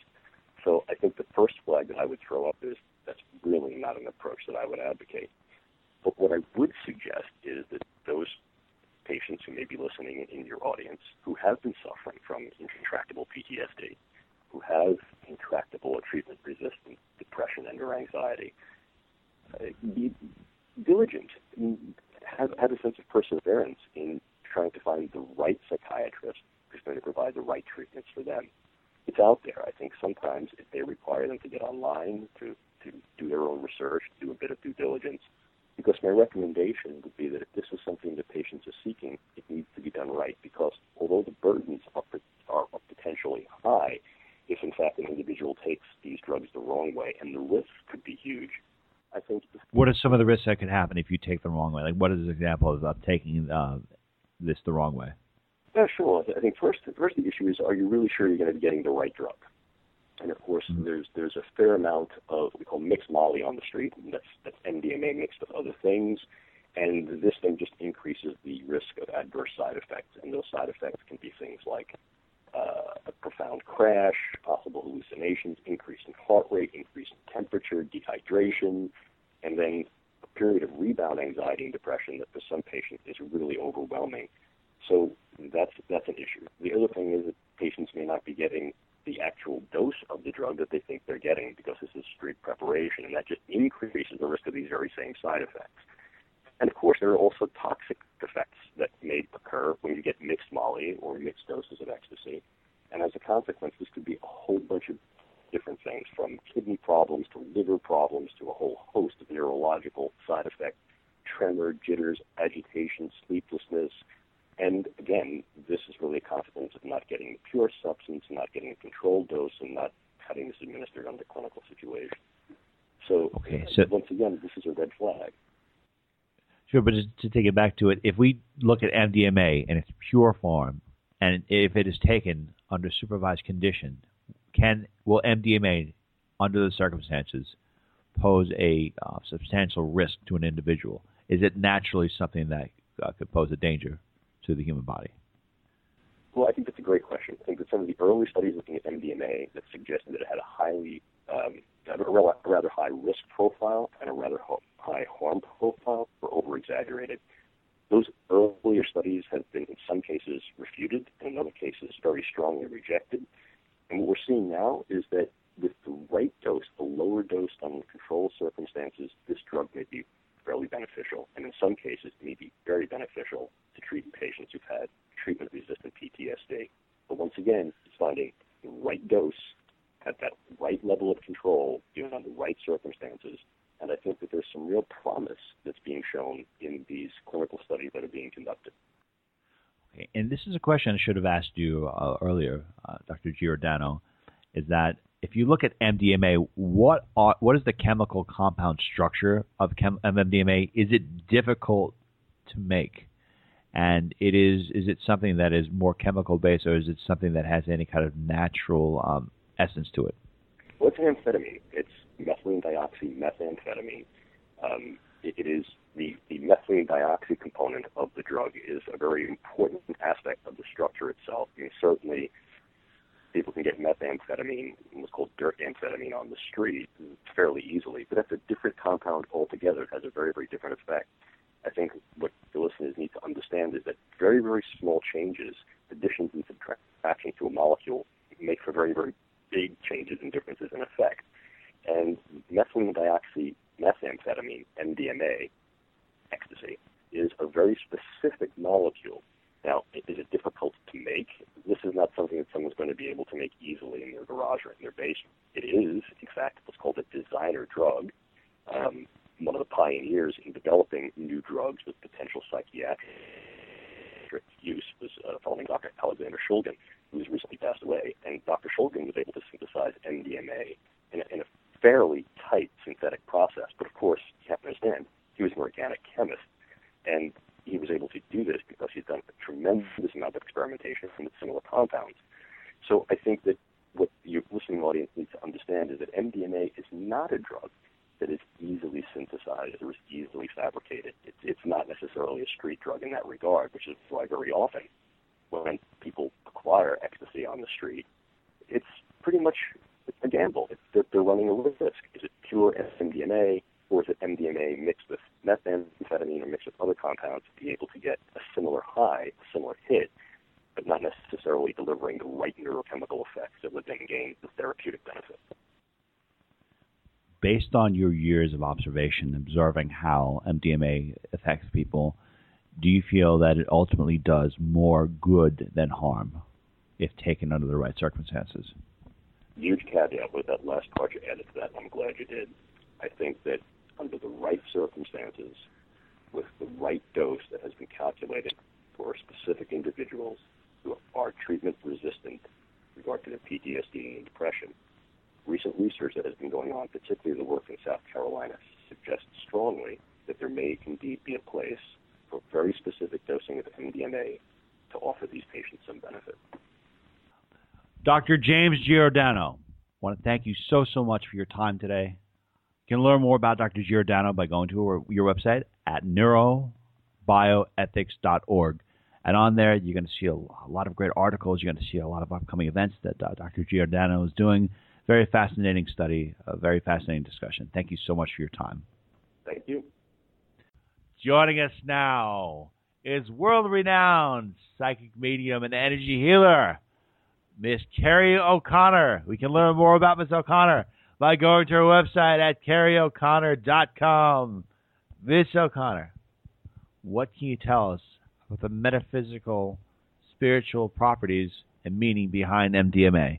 S4: So I think the first flag that I would throw up is that's really not an approach that I would advocate. But what I would suggest is that those patients who may be listening in your audience who have been suffering from intractable PTSD, who have intractable or treatment resistant depression and or anxiety, uh, be diligent, have, have a sense of perseverance in trying to find the right psychiatrist who's going to provide the right treatments for them it's out there. I think sometimes if they require them to get online to, to do their own research, do a bit of due diligence, because my recommendation would be that if this is something that patients are seeking, it needs to be done right. Because although the burdens are, are potentially high, if in fact an individual takes these drugs the wrong way, and the risks could be huge, I think.
S1: What are some of the risks that could happen if you take them the wrong way? Like, what is an example of taking uh, this the wrong way?
S4: Yeah, sure. I think first, first the issue is, are you really sure you're going to be getting the right drug? And of course, mm-hmm. there's there's a fair amount of what we call mixed Molly on the street. That's that's MDMA mixed with other things, and this thing just increases the risk of adverse side effects. And those side effects can be things like uh, a profound crash, possible hallucinations, increase in heart rate, increase in temperature, dehydration, and then a period of rebound anxiety and depression that for some patients is really overwhelming. So that's that's an issue. The other thing is that patients may not be getting the actual dose of the drug that they think they're getting because this is street preparation, and that just increases the risk of these very same side effects. And of course, there are also toxic effects that may occur when you get mixed Molly or mixed doses of ecstasy. And as a consequence, this could be a whole bunch of different things from kidney problems to liver problems to a whole host of neurological side effects tremor, jitters, agitation, sleeplessness, and again, this is really a consequence of not getting the pure substance, not getting a controlled dose, and not having this administered under clinical situation. So, okay, so once again, this is a red flag.
S1: Sure, but to take it back to it, if we look at MDMA in its pure form, and if it is taken under supervised condition, can will MDMA, under the circumstances, pose a uh, substantial risk to an individual? Is it naturally something that uh, could pose a danger? To the human body?
S4: Well, I think that's a great question. I think that some of the early studies looking at MDMA that suggested that it had a highly, um, a rather high risk profile and a rather high harm profile were over exaggerated. Those earlier studies have been, in some cases, refuted, and in other cases, very strongly rejected. And what we're seeing now is that with the right dose, the lower dose under controlled circumstances, this drug may be fairly beneficial, and in some cases may be very beneficial to treating patients who've had treatment-resistant PTSD. But once again, it's finding the right dose at that right level of control, given under the right circumstances. And I think that there's some real promise that's being shown in these clinical studies that are being conducted.
S1: Okay, and this is a question I should have asked you uh, earlier, uh, Dr. Giordano, is that if you look at MDMA, what are, what is the chemical compound structure of chem- MDMA? Is it difficult to make? And it is is it something that is more chemical based, or is it something that has any kind of natural um, essence to it?
S4: Well, it's amphetamine. It's methylene dioxy methamphetamine. Um, it, it is the, the methylene dioxy component of the drug is a very important aspect of the structure itself. I mean, certainly people can get methamphetamine, what's called dirt amphetamine, on the street fairly easily, but that's a different compound altogether. It has a very, very different effect. I think what the listeners need to understand is that very, very small changes, additions and subtractions to a molecule, make for very, very big changes and differences in effect. And methylene dioxy methamphetamine, MDMA, ecstasy, is a very specific molecule. Now, is it difficult to make? This is not something that someone's going to be able to make easily in their garage or in their basement. It is, in fact, what's called a designer drug. Um, one of the pioneers in developing new drugs with potential psychiatric use was a fellow named Dr. Alexander Shulgin, who has recently passed away. And Dr. Shulgin was able to synthesize MDMA in a, in a fairly tight synthetic process. But of course, you have to understand, he was an organic chemist. And he was able to do this because he's done a tremendous amount of experimentation with similar compounds. So I think that what your listening audience needs to understand is that MDMA is not a drug that is easily synthesized or is easily fabricated. It's, it's not necessarily a street drug in that regard, which is why very often when people acquire ecstasy on the street, it's pretty much a gamble. It's, they're, they're running a risk. Is it pure MDMA or is it MDMA mixed with methamphetamine or mixed with other compounds to be able to get a similar high, a similar hit, but not necessarily delivering the right neurochemical effects that would then gain the therapeutic benefit?
S1: Based on your years of observation, observing how MDMA affects people, do you feel that it ultimately does more good than harm if taken under the right circumstances?
S4: Huge caveat with that last part you added to that, I'm glad you did. I think that under the right circumstances, with the right dose that has been calculated for specific individuals who are treatment resistant regard to their PTSD and depression. Recent research that has been going on, particularly the work in South Carolina, suggests strongly that there may indeed be a place for very specific dosing of MDMA to offer these patients some benefit.
S1: Dr. James Giordano, I want to thank you so, so much for your time today. You can learn more about Dr. Giordano by going to your website at neurobioethics.org. And on there, you're going to see a, lot of great articles. You're going to see a lot of upcoming events that uh, Dr. Giordano is doing. Very fascinating study, a very fascinating discussion. Thank you so much for your time.
S4: Thank you.
S1: Joining us now is world renowned psychic medium and energy healer, Miss Carrie O'Connor. We can learn more about Miss O'Connor by going to her website at carrieoconnor.com. Miss O'Connor, what can you tell us about the metaphysical, spiritual properties and meaning behind MDMA?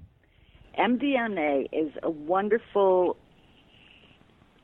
S5: MDMA is a wonderful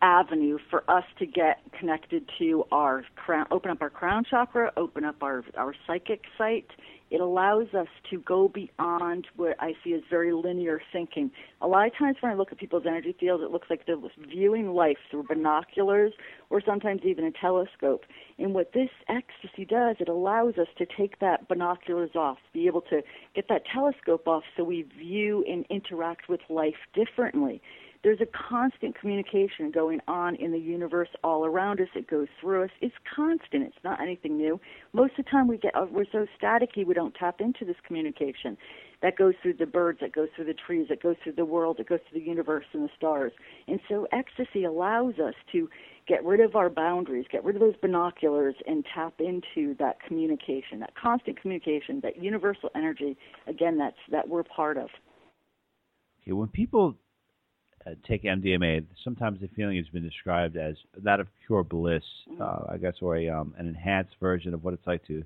S5: avenue for us to get connected to our crown, open up our crown chakra, open up our, our psychic sight. It allows us to go beyond what I see as very linear thinking. A lot of times when I look at people's energy fields, it looks like they're viewing life through binoculars or sometimes even a telescope. And what this ecstasy does, it allows us to take that binoculars off, be able to get that telescope off so we view and interact with life differently there's a constant communication going on in the universe all around us. It goes through us. It's constant. It's not anything new. Most of the time, we get uh, we're so staticky we don't tap into this communication. That goes through the birds. That goes through the trees. That goes through the world. It goes through the universe and the stars. And so, ecstasy allows us to get rid of our boundaries, get rid of those binoculars, and tap into that communication, that constant communication, that universal energy. Again, that's that we're part of.
S1: Okay, when people uh, take MDMA, sometimes the feeling has been described as that of pure bliss, mm-hmm. uh, I guess, or a, um, an enhanced version of what it's like to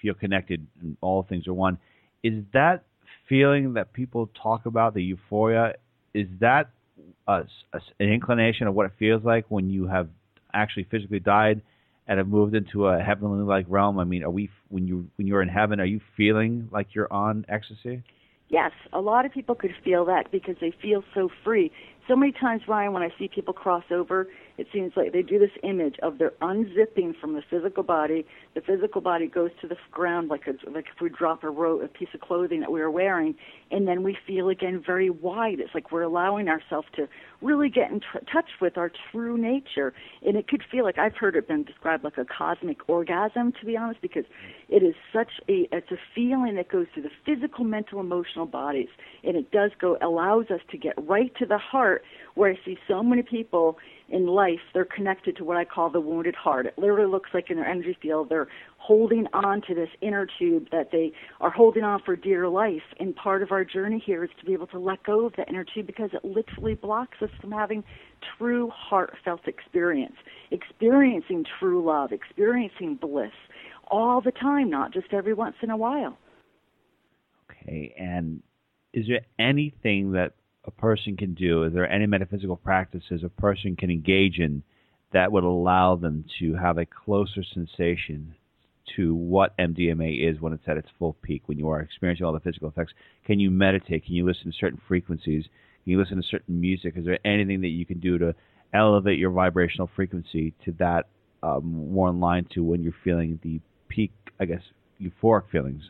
S1: feel connected and all things are one. Is that feeling that people talk about, the euphoria, is that a, a, an inclination of what it feels like when you have actually physically died and have moved into a heavenly like realm? I mean, are we when you when you're in heaven, are you feeling like you're on ecstasy?
S5: Yes, a lot of people could feel that because they feel so free. So many times, Ryan, when I see people cross over, it seems like they do this image of their unzipping from the physical body. The physical body goes to the ground like a, like if we drop a, ro- a piece of clothing that we are wearing, and then we feel again very wide. It's like we're allowing ourselves to really get in t- touch with our true nature, and it could feel like I've heard it been described like a cosmic orgasm, to be honest, because it is such a it's a feeling that goes through the physical, mental, emotional bodies, and it does go allows us to get right to the heart, where I see so many people in life, they're connected to what I call the wounded heart. It literally looks like in their energy field, they're holding on to this inner tube that they are holding on for dear life. And part of our journey here is to be able to let go of that inner tube because it literally blocks us from having true heartfelt experience, experiencing true love, experiencing bliss all the time, not just every once in a while.
S1: Okay, and is there anything that a person can do? Is there any metaphysical practices a person can engage in that would allow them to have a closer sensation to what MDMA is when it's at its full peak, when you are experiencing all the physical effects? Can you meditate? Can you listen to certain frequencies? Can you listen to certain music? Is there anything that you can do to elevate your vibrational frequency to that um, more in line to when you're feeling the peak, I guess, euphoric feelings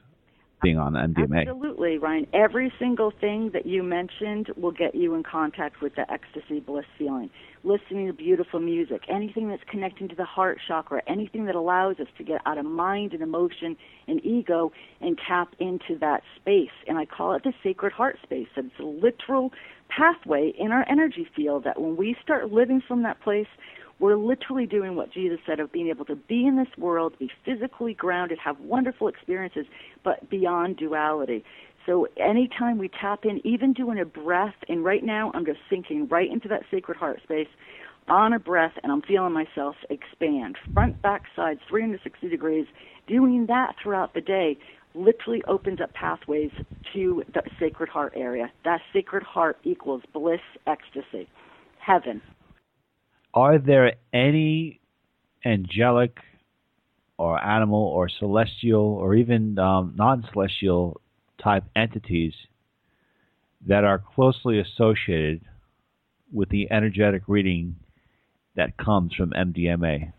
S1: being on MDMA.
S5: Absolutely, Ryan. Every single thing that you mentioned will get you in contact with the ecstasy bliss feeling. Listening to beautiful music, anything that's connecting to the heart chakra, anything that allows us to get out of mind and emotion and ego and tap into that space. And I call it the sacred heart space. It's a literal pathway in our energy field that when we start living from that place, we're literally doing what Jesus said of being able to be in this world, be physically grounded, have wonderful experiences, but beyond duality. So anytime we tap in, even doing a breath, and right now I'm just sinking right into that sacred heart space on a breath, and I'm feeling myself expand, front, back, sides, 360 degrees. Doing that throughout the day literally opens up pathways to the sacred heart area. That sacred heart equals bliss, ecstasy, heaven
S1: are there any angelic or animal or celestial or even um, non celestial type entities that are closely associated with the energetic reading that comes from MDMA?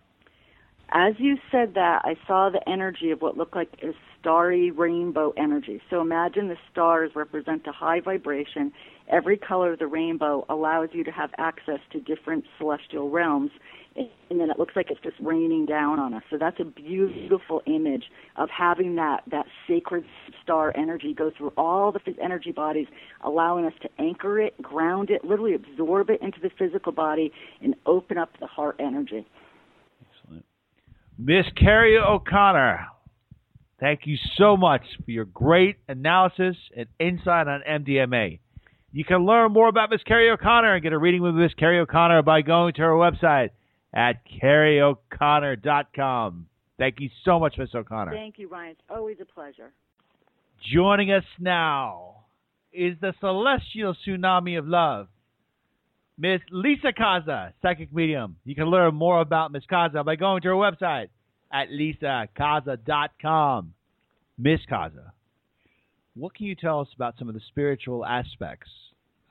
S5: As you said that, I saw the energy of what looked like a starry rainbow energy. So imagine the stars represent a high vibration every color of the rainbow allows you to have access to different celestial realms and then it looks like it's just raining down on us. So that's a beautiful image of having that that sacred star energy go through all the energy bodies, allowing us to anchor it, ground it, literally absorb it into the physical body, and open up the heart energy.
S1: Excellent, Miss Carrie O'Connor. Thank you so much for your great analysis and insight on MDMA. You can learn more about Miss Carrie O'Connor and get a reading with Miss Carrie O'Connor by going to her website at carrieoconnor.com. Thank you so much, Miss O'Connor.
S5: Thank you, Ryan. It's always a pleasure.
S1: Joining us now is the celestial tsunami of love, Miss Lisa Kaza, psychic medium. You can learn more about Miss Kaza by going to her website at lisakaza.com. Miss Kaza, what can you tell us about some of the spiritual aspects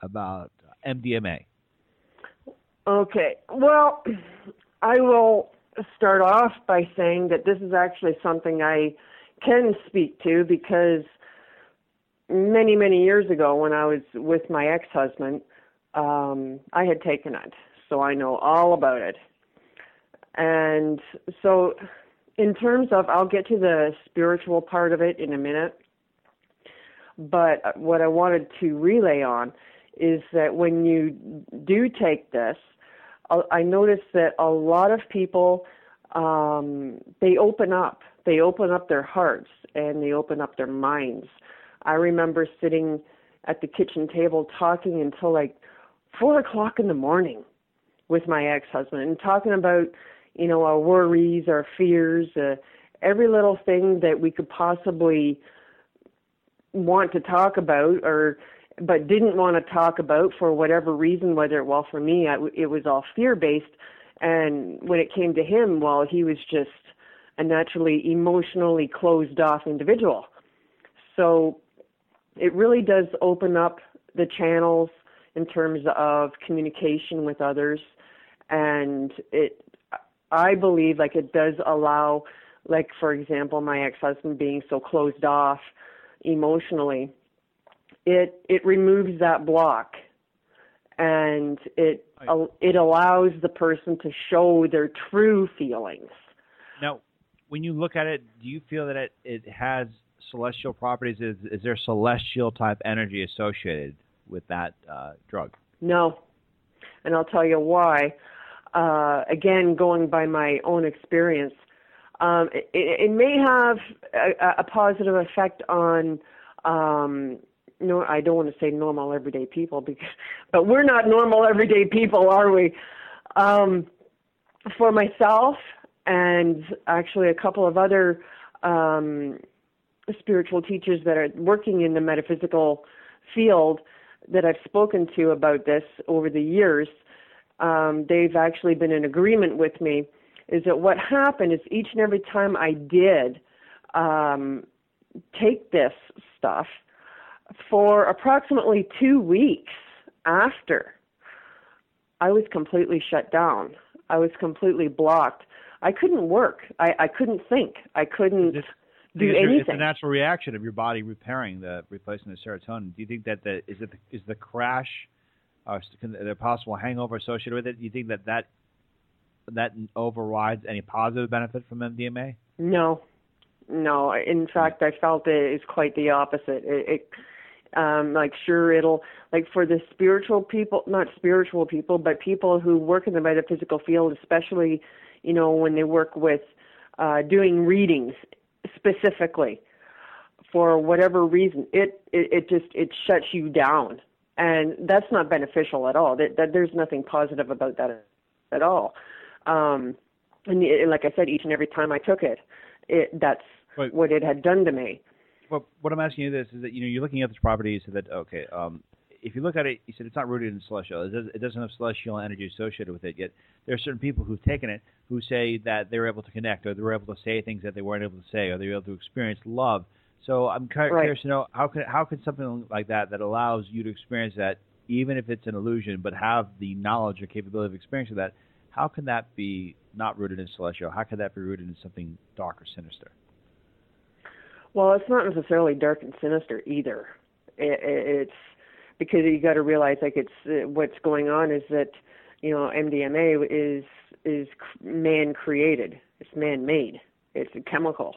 S1: about MDMA?
S6: Okay. Well, I will start off by saying that this is actually something I can speak to because many, many years ago when I was with my ex husband, um, I had taken it. So I know all about it. And so, in terms of, I'll get to the spiritual part of it in a minute. But what I wanted to relay on is that when you do take this, I notice that a lot of people um, they open up. They open up their hearts and they open up their minds. I remember sitting at the kitchen table talking until like four o'clock in the morning with my ex-husband and talking about you know our worries, our fears, uh, every little thing that we could possibly want to talk about or but didn't want to talk about for whatever reason whether it well for me I, it was all fear based and when it came to him well he was just a naturally emotionally closed off individual. So it really does open up the channels in terms of communication with others. And it I believe like it does allow like for example my ex-husband being so closed off emotionally it it removes that block. And it it allows the person to show their true feelings.
S1: Now when you look at it do you feel that it it has celestial properties? Is is there celestial type energy associated with that uh, drug?
S6: No. And I'll tell you why uh, again going by my own experience um, it, it, may have a, a, positive effect on um, no, I don't want to say normal everyday people because, but we're not normal everyday people, are we? Um, for myself and actually a couple of other um, spiritual teachers that are working in the metaphysical field that I've spoken to about this over the years, um, they've actually been in agreement with me. Is that what happened? Is each and every time I did um, take this stuff for approximately two weeks after, I was completely shut down. I was completely blocked. I couldn't work. I, I couldn't think. I couldn't
S1: it's,
S6: do anything.
S1: It's a natural reaction of your body repairing the replacement of serotonin. Do you think that the is it the, is the crash, uh, the possible hangover associated with it? Do you think that that that overrides any positive benefit from MDMA?
S6: No, no. In fact, I felt it is quite the opposite. It, it um like sure it'll like for the spiritual people not spiritual people but people who work in the metaphysical field especially you know when they work with uh doing readings specifically for whatever reason it it, it just it shuts you down and that's not beneficial at all that, that there's nothing positive about that at all um and, like i said each and every time i took it it that's what it had done to me
S1: well, what I'm asking you this is that you know you're looking at this property. You said that okay, um, if you look at it, you said it's not rooted in celestial. It, does, it doesn't have celestial energy associated with it. Yet there are certain people who've taken it who say that they were able to connect, or they were able to say things that they weren't able to say, or they were able to experience love. So I'm of
S6: right.
S1: curious to know how can how can something like that that allows you to experience that, even if it's an illusion, but have the knowledge or capability of experiencing that, how can that be not rooted in celestial? How can that be rooted in something dark or sinister?
S6: Well, it's not necessarily dark and sinister either. It, it's because you got to realize like it's uh, what's going on is that you know MDMA is is man created. It's man made. It's a chemical.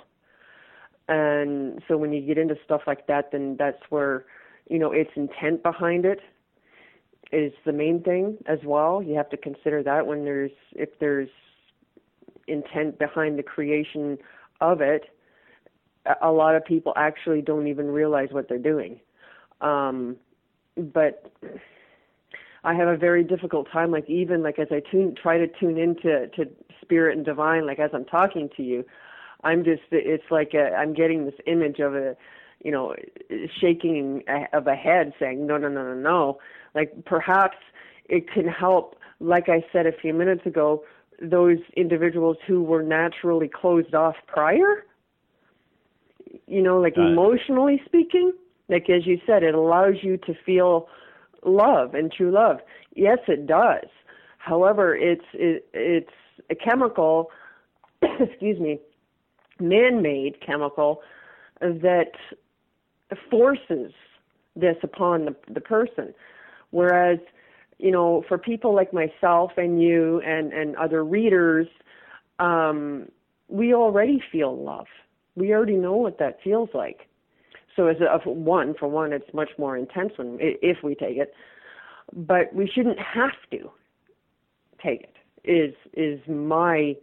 S6: And so when you get into stuff like that, then that's where you know its intent behind it is the main thing as well. You have to consider that when there's if there's intent behind the creation of it a lot of people actually don't even realize what they're doing. Um, but I have a very difficult time, like even like as I tune, try to tune into to spirit and divine, like as I'm talking to you, I'm just it's like a, I'm getting this image of a, you know, shaking of a head saying no no no no no. Like perhaps it can help, like I said a few minutes ago, those individuals who were naturally closed off prior you know, like emotionally speaking, like as you said, it allows you to feel love and true love. Yes, it does. However, it's it, it's a chemical, [coughs] excuse me, man-made chemical that forces this upon the, the person. Whereas, you know, for people like myself and you and and other readers, um, we already feel love we already know what that feels like. So as a one, for one, it's much more intense when if we take it, but we shouldn't have to take it. Is is my,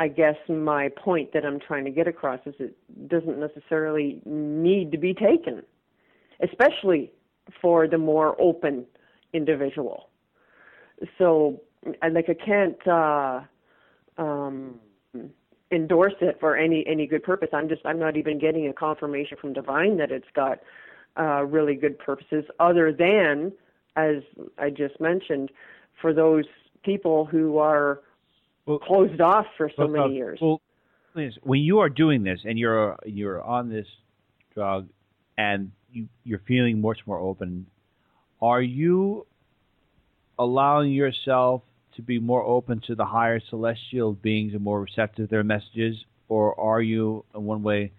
S6: I guess my point that I'm trying to get across is it doesn't necessarily need to be taken, especially for the more open individual. So, like I can't. Uh, um, endorse it for any any good purpose. I'm just I'm not even getting a confirmation from divine that it's got uh, really good purposes, other than as I just mentioned, for those people who are well, closed off for so well, many uh, years.
S1: Well, please, when you are doing this and you're you're on this drug and you you're feeling much more open, are you allowing yourself
S7: to be more open to the higher celestial beings and more receptive to their messages, or are you, in one way,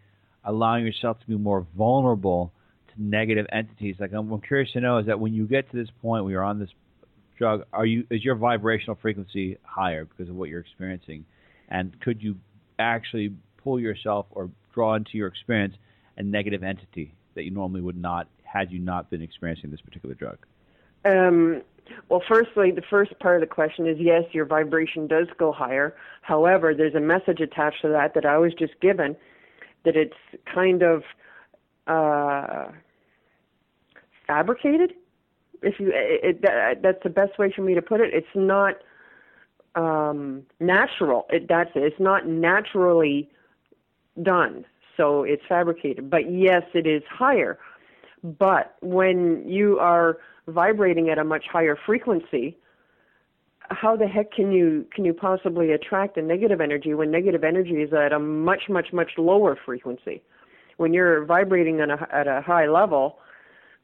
S7: allowing yourself to be more vulnerable to negative entities? Like I'm, I'm curious to know is that when you get to this point where you're on this drug, are you is your vibrational frequency higher because of what you're experiencing, and could you actually pull yourself or draw into your experience a negative entity that you normally would not had you not been experiencing this particular drug?
S6: Um, well, firstly, the first part of the question is yes, your vibration does go higher. However, there's a message attached to that that I was just given that it's kind of uh, fabricated. If you, it, it, that's the best way for me to put it. It's not um, natural. It, that's it. It's not naturally done, so it's fabricated. But yes, it is higher. But when you are vibrating at a much higher frequency, how the heck can you can you possibly attract a negative energy when negative energy is at a much much much lower frequency? When you're vibrating a, at a high level,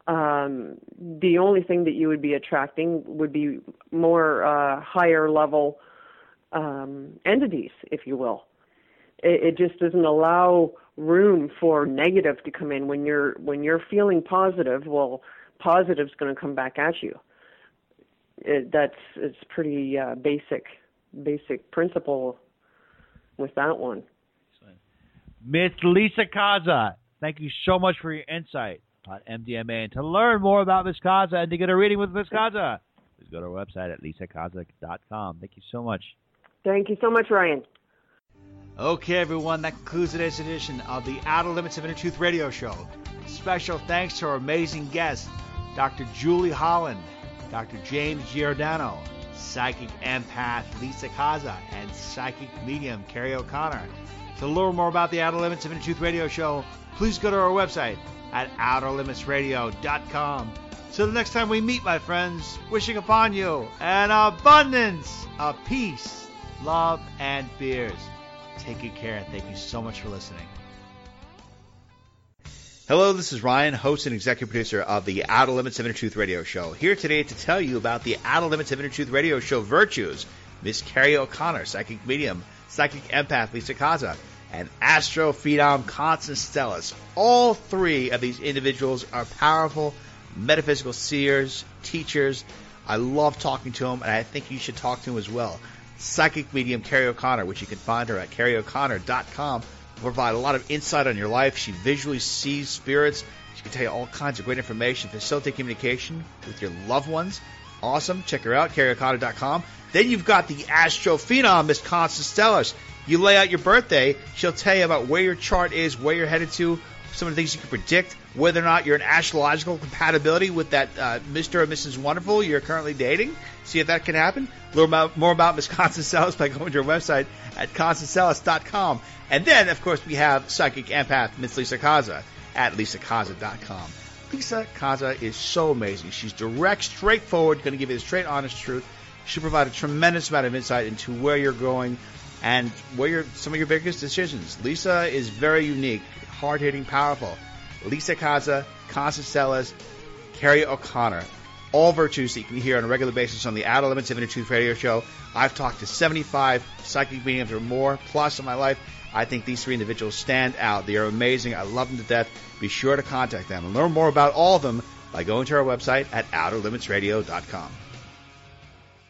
S6: um, the only thing that you would be attracting would be more uh, higher level um, entities, if you will. It, it just doesn't allow room for negative to come in when you're when you're feeling positive. Well, positive's going to come back at you. It, that's it's pretty uh, basic basic principle with that one.
S7: Miss Lisa Kaza, thank you so much for your insight on MDMA. And to learn more about Miss Kaza and to get a reading with Miss Kaza, please go to our website at lisakaza.com. Thank you so much.
S6: Thank you so much, Ryan.
S1: Okay, everyone, that concludes today's edition of the Outer Limits of Inner Truth radio show. Special thanks to our amazing guests, Dr. Julie Holland, Dr. James Giordano, psychic empath Lisa Kaza, and psychic medium Carrie O'Connor. To learn more about the Outer Limits of Inner Truth radio show, please go to our website at outerlimitsradio.com. So the next time we meet, my friends, wishing upon you an abundance of peace, love, and beers. Take good care, and thank you so much for listening. Hello, this is Ryan, host and executive producer of the Outer Limits of Inner Truth radio show. Here today to tell you about the Outer Limits of Inner Truth radio show virtues. Miss Carrie O'Connor, psychic medium, psychic empath Lisa Kaza, and astro phenom. All three of these individuals are powerful metaphysical seers, teachers. I love talking to them, and I think you should talk to them as well. Psychic medium Carrie O'Connor, which you can find her at carrieoconnor.com provide a lot of insight on your life. She visually sees spirits. She can tell you all kinds of great information, facilitate communication with your loved ones. Awesome. Check her out, carrieoconnor.com. Then you've got the Astro Phenom, Miss Constance Stellis. You lay out your birthday, she'll tell you about where your chart is, where you're headed to, some of the things you can predict, whether or not you're in astrological compatibility with that uh, Mr. or Mrs. Wonderful you're currently dating. See if that can happen. Learn about, more about Miss [laughs] Constance by going to her website at constancestellis.com. And then, of course, we have psychic empath Miss Lisa Kaza at lisakaza.com. Lisa Kaza is so amazing. She's direct, straightforward, going to give you the straight, honest truth. She'll provide a tremendous amount of insight into where you're going and what your some of your biggest decisions. Lisa is very unique, hard hitting, powerful. Lisa Kaza, Constance Stellis, Carrie O'Connor. All virtues that you can hear on a regular basis on the Outer Limits of Inner Truth radio show. I've talked to 75 psychic mediums or more plus in my life. I think these three individuals stand out. They are amazing. I love them to death. Be sure to contact them and learn more about all of them by going to our website at outerlimitsradio.com.